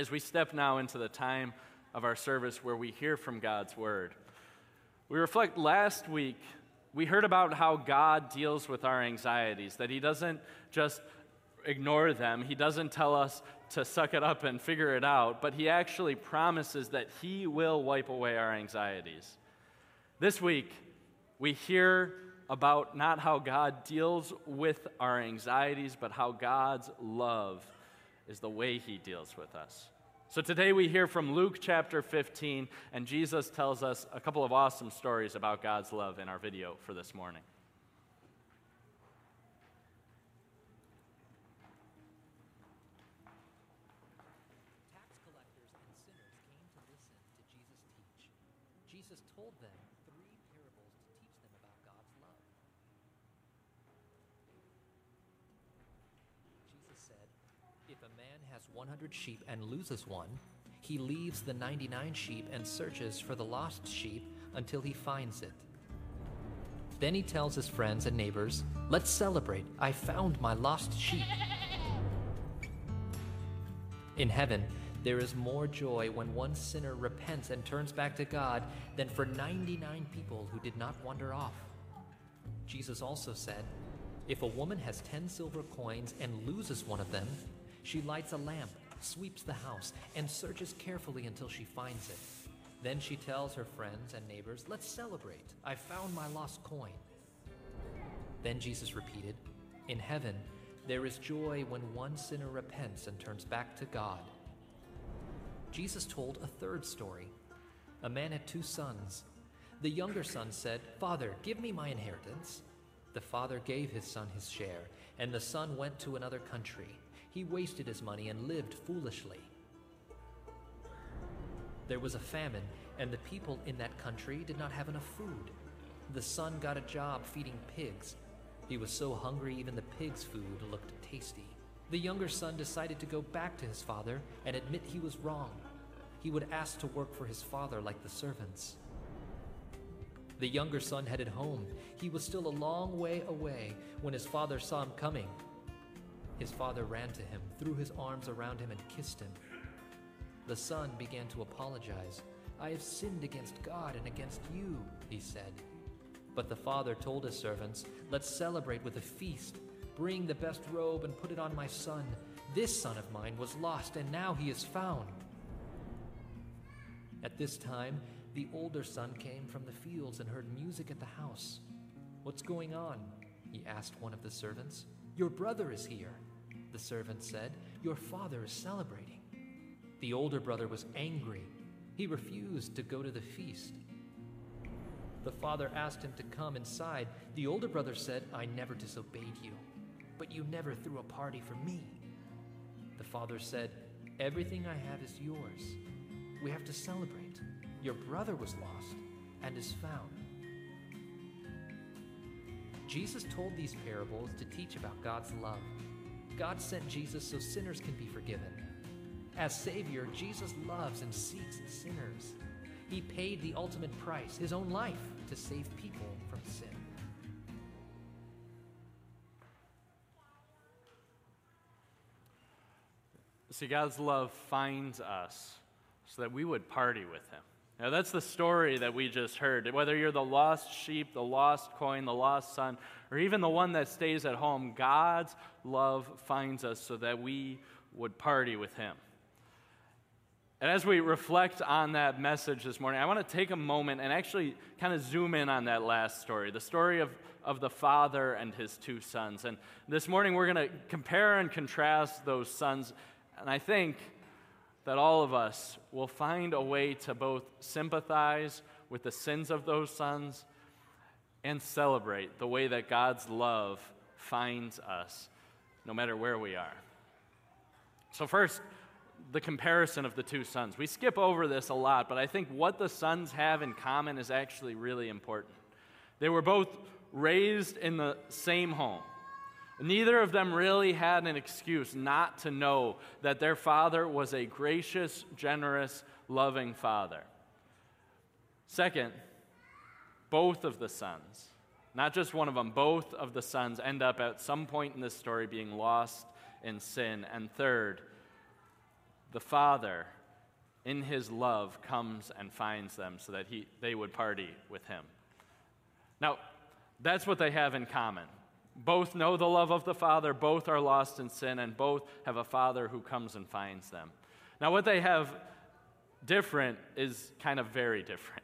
as we step now into the time of our service where we hear from God's Word. We reflect last week, we heard about how God deals with our anxieties, that He doesn't just ignore them, He doesn't tell us to suck it up and figure it out, but He actually promises that He will wipe away our anxieties. This week, we hear about not how God deals with our anxieties, but how God's love is the way he deals with us. So today we hear from Luke chapter 15, and Jesus tells us a couple of awesome stories about God's love in our video for this morning. If a man has 100 sheep and loses one, he leaves the 99 sheep and searches for the lost sheep until he finds it. Then he tells his friends and neighbors, Let's celebrate, I found my lost sheep. In heaven, there is more joy when one sinner repents and turns back to God than for 99 people who did not wander off. Jesus also said, If a woman has 10 silver coins and loses one of them, she lights a lamp, sweeps the house, and searches carefully until she finds it. Then she tells her friends and neighbors, Let's celebrate. I found my lost coin. Then Jesus repeated, In heaven, there is joy when one sinner repents and turns back to God. Jesus told a third story. A man had two sons. The younger son said, Father, give me my inheritance. The father gave his son his share, and the son went to another country he wasted his money and lived foolishly. There was a famine, and the people in that country did not have enough food. The son got a job feeding pigs. He was so hungry, even the pig's food looked tasty. The younger son decided to go back to his father and admit he was wrong. He would ask to work for his father like the servants. The younger son headed home. He was still a long way away when his father saw him coming his father ran to him, threw his arms around him, and kissed him. The son began to apologize. I have sinned against God and against you, he said. But the father told his servants, Let's celebrate with a feast. Bring the best robe and put it on my son. This son of mine was lost, and now he is found. At this time, the older son came from the fields and heard music at the house. What's going on? he asked one of the servants. Your brother is here the servant said. Your father is celebrating. The older brother was angry. He refused to go to the feast. The father asked him to come inside. The older brother said, I never disobeyed you, but you never threw a party for me. The father said, Everything I have is yours. We have to celebrate. Your brother was lost and is found. Jesus told these parables to teach about God's love. God sent Jesus so sinners can be forgiven. As Savior, Jesus loves and seeks sinners. He paid the ultimate price, his own life, to save people from sin. See, God's love finds us so that we would party with him. Now, that's the story that we just heard. Whether you're the lost sheep, the lost coin, the lost son, or even the one that stays at home, God's love finds us so that we would party with Him. And as we reflect on that message this morning, I want to take a moment and actually kind of zoom in on that last story the story of, of the father and his two sons. And this morning, we're going to compare and contrast those sons. And I think that all of us will find a way to both sympathize with the sins of those sons and celebrate the way that God's love finds us, no matter where we are. So, first, the comparison of the two sons. We skip over this a lot, but I think what the sons have in common is actually really important. They were both raised in the same home. Neither of them really had an excuse not to know that their father was a gracious, generous, loving father. Second, both of the sons, not just one of them, both of the sons end up at some point in this story being lost in sin. And third, the Father, in his love, comes and finds them so that he, they would party with him. Now, that's what they have in common. Both know the love of the Father, both are lost in sin, and both have a Father who comes and finds them. Now, what they have different is kind of very different.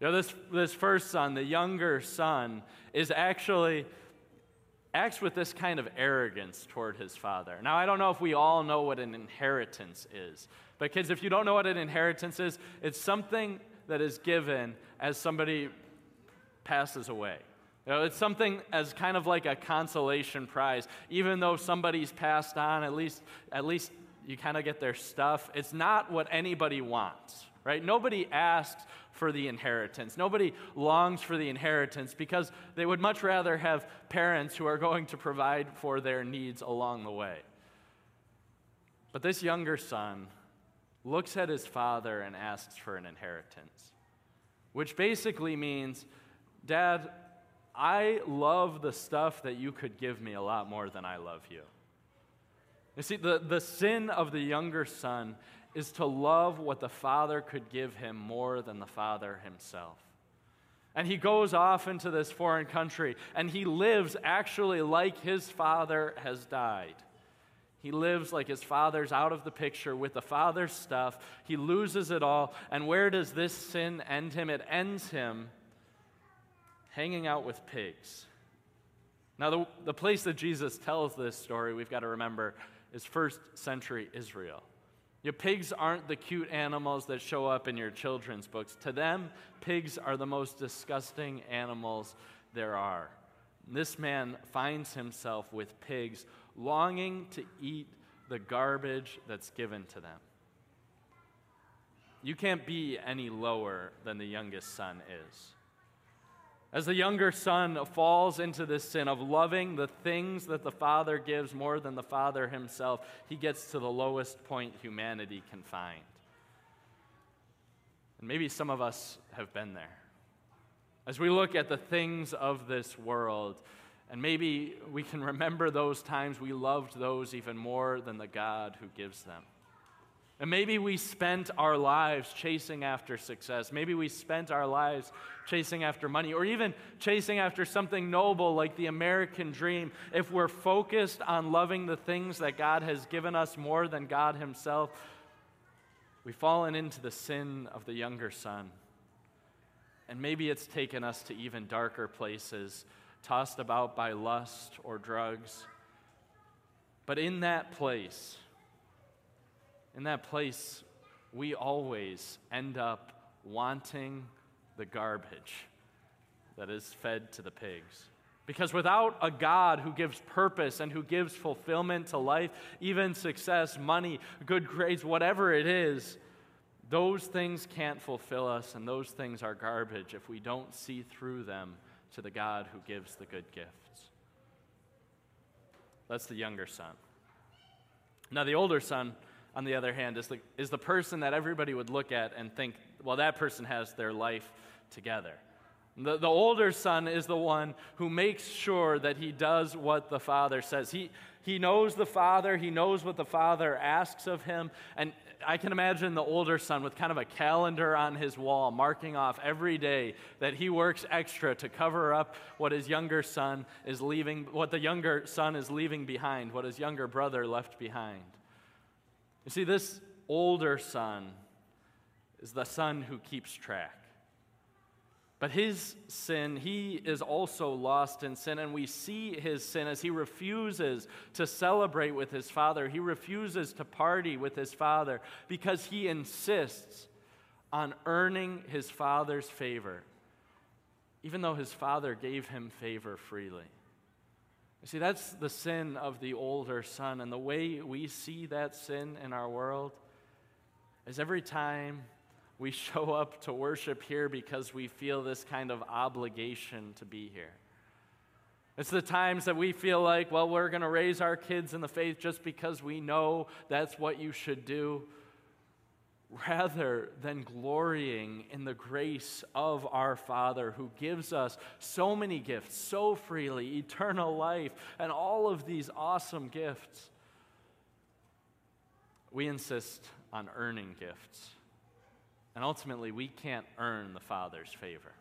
You know, this, this first son, the younger son, is actually acts with this kind of arrogance toward his father. Now, I don't know if we all know what an inheritance is, but kids, if you don't know what an inheritance is, it's something that is given as somebody passes away. You know, it's something as kind of like a consolation prize. Even though somebody's passed on, at least, at least you kind of get their stuff. It's not what anybody wants, right? Nobody asks for the inheritance. Nobody longs for the inheritance because they would much rather have parents who are going to provide for their needs along the way. But this younger son looks at his father and asks for an inheritance, which basically means, Dad, I love the stuff that you could give me a lot more than I love you. You see, the, the sin of the younger son is to love what the father could give him more than the father himself. And he goes off into this foreign country and he lives actually like his father has died. He lives like his father's out of the picture with the father's stuff. He loses it all. And where does this sin end him? It ends him hanging out with pigs. Now, the, the place that Jesus tells this story, we've got to remember, is first century Israel. Your pigs aren't the cute animals that show up in your children's books. To them, pigs are the most disgusting animals there are. This man finds himself with pigs, longing to eat the garbage that's given to them. You can't be any lower than the youngest son is. As the younger son falls into this sin of loving the things that the father gives more than the father himself, he gets to the lowest point humanity can find. And maybe some of us have been there. As we look at the things of this world, and maybe we can remember those times we loved those even more than the God who gives them. And maybe we spent our lives chasing after success. Maybe we spent our lives chasing after money or even chasing after something noble like the American dream. If we're focused on loving the things that God has given us more than God Himself, we've fallen into the sin of the younger son. And maybe it's taken us to even darker places, tossed about by lust or drugs. But in that place, in that place, we always end up wanting the garbage that is fed to the pigs. Because without a God who gives purpose and who gives fulfillment to life, even success, money, good grades, whatever it is, those things can't fulfill us, and those things are garbage if we don't see through them to the God who gives the good gifts. That's the younger son. Now, the older son on the other hand, is the, is the person that everybody would look at and think, well, that person has their life together. The, the older son is the one who makes sure that he does what the father says. He, he knows the father, he knows what the father asks of him. And I can imagine the older son with kind of a calendar on his wall, marking off every day that he works extra to cover up what his younger son is leaving, what the younger son is leaving behind, what his younger brother left behind. You see, this older son is the son who keeps track. But his sin, he is also lost in sin, and we see his sin as he refuses to celebrate with his father. He refuses to party with his father because he insists on earning his father's favor, even though his father gave him favor freely. See, that's the sin of the older son. And the way we see that sin in our world is every time we show up to worship here because we feel this kind of obligation to be here. It's the times that we feel like, well, we're going to raise our kids in the faith just because we know that's what you should do rather than glorying in the grace of our Father who gives us so many gifts so freely eternal life and all of these awesome gifts. we insist on earning gifts. And ultimately, we can't earn the Father's favor.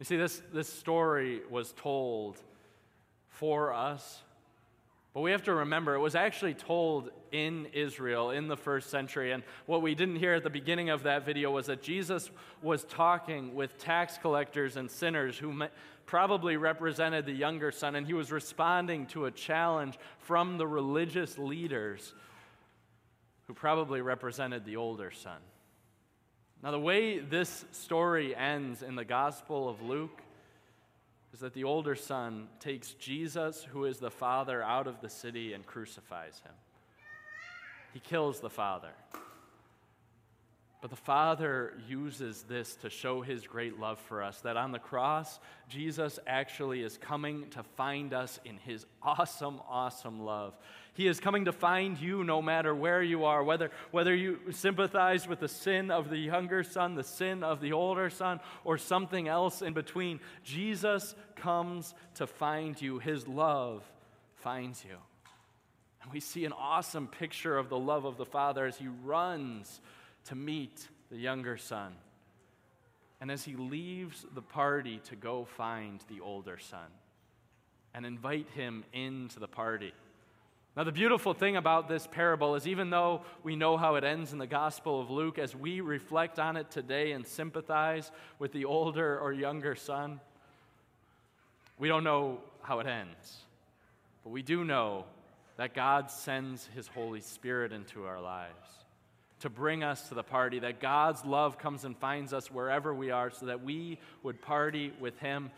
You see, this, this story was told for us but we have to remember, it was actually told in Israel in the first century. And what we didn't hear at the beginning of that video was that Jesus was talking with tax collectors and sinners who probably represented the younger son. And he was responding to a challenge from the religious leaders who probably represented the older son. Now, the way this story ends in the Gospel of Luke is that the older son takes Jesus, who is the father, out of the city and crucifies him. He kills the father. But the Father uses this to show his great love for us. That on the cross, Jesus actually is coming to find us in his awesome, awesome love. He is coming to find you no matter where you are, whether, whether you sympathize with the sin of the younger son, the sin of the older son, or something else in between. Jesus comes to find you. His love finds you. And we see an awesome picture of the love of the Father as he runs to meet the younger son. And as he leaves the party to go find the older son and invite him into the party. Now, the beautiful thing about this parable is even though we know how it ends in the Gospel of Luke, as we reflect on it today and sympathize with the older or younger son, we don't know how it ends. But we do know that God sends his Holy Spirit into our lives to bring us to the party, that God's love comes and finds us wherever we are so that we would party with Him.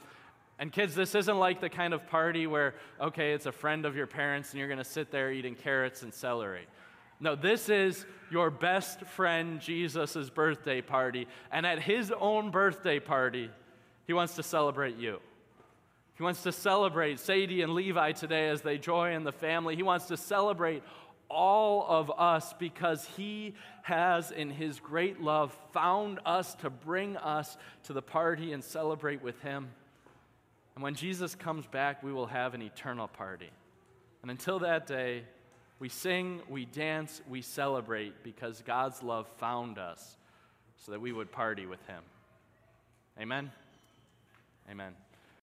And kids, this isn't like the kind of party where, okay, it's a friend of your parents and you're going to sit there eating carrots and celery. No, this is your best friend Jesus' birthday party. And at his own birthday party, he wants to celebrate you. He wants to celebrate Sadie and Levi today as they join the family. He wants to celebrate all of us because He has, in His great love, found us to bring us to the party and celebrate with Him. And when Jesus comes back, we will have an eternal party. And until that day, we sing, we dance, we celebrate because God's love found us so that we would party with Him. Amen? Amen.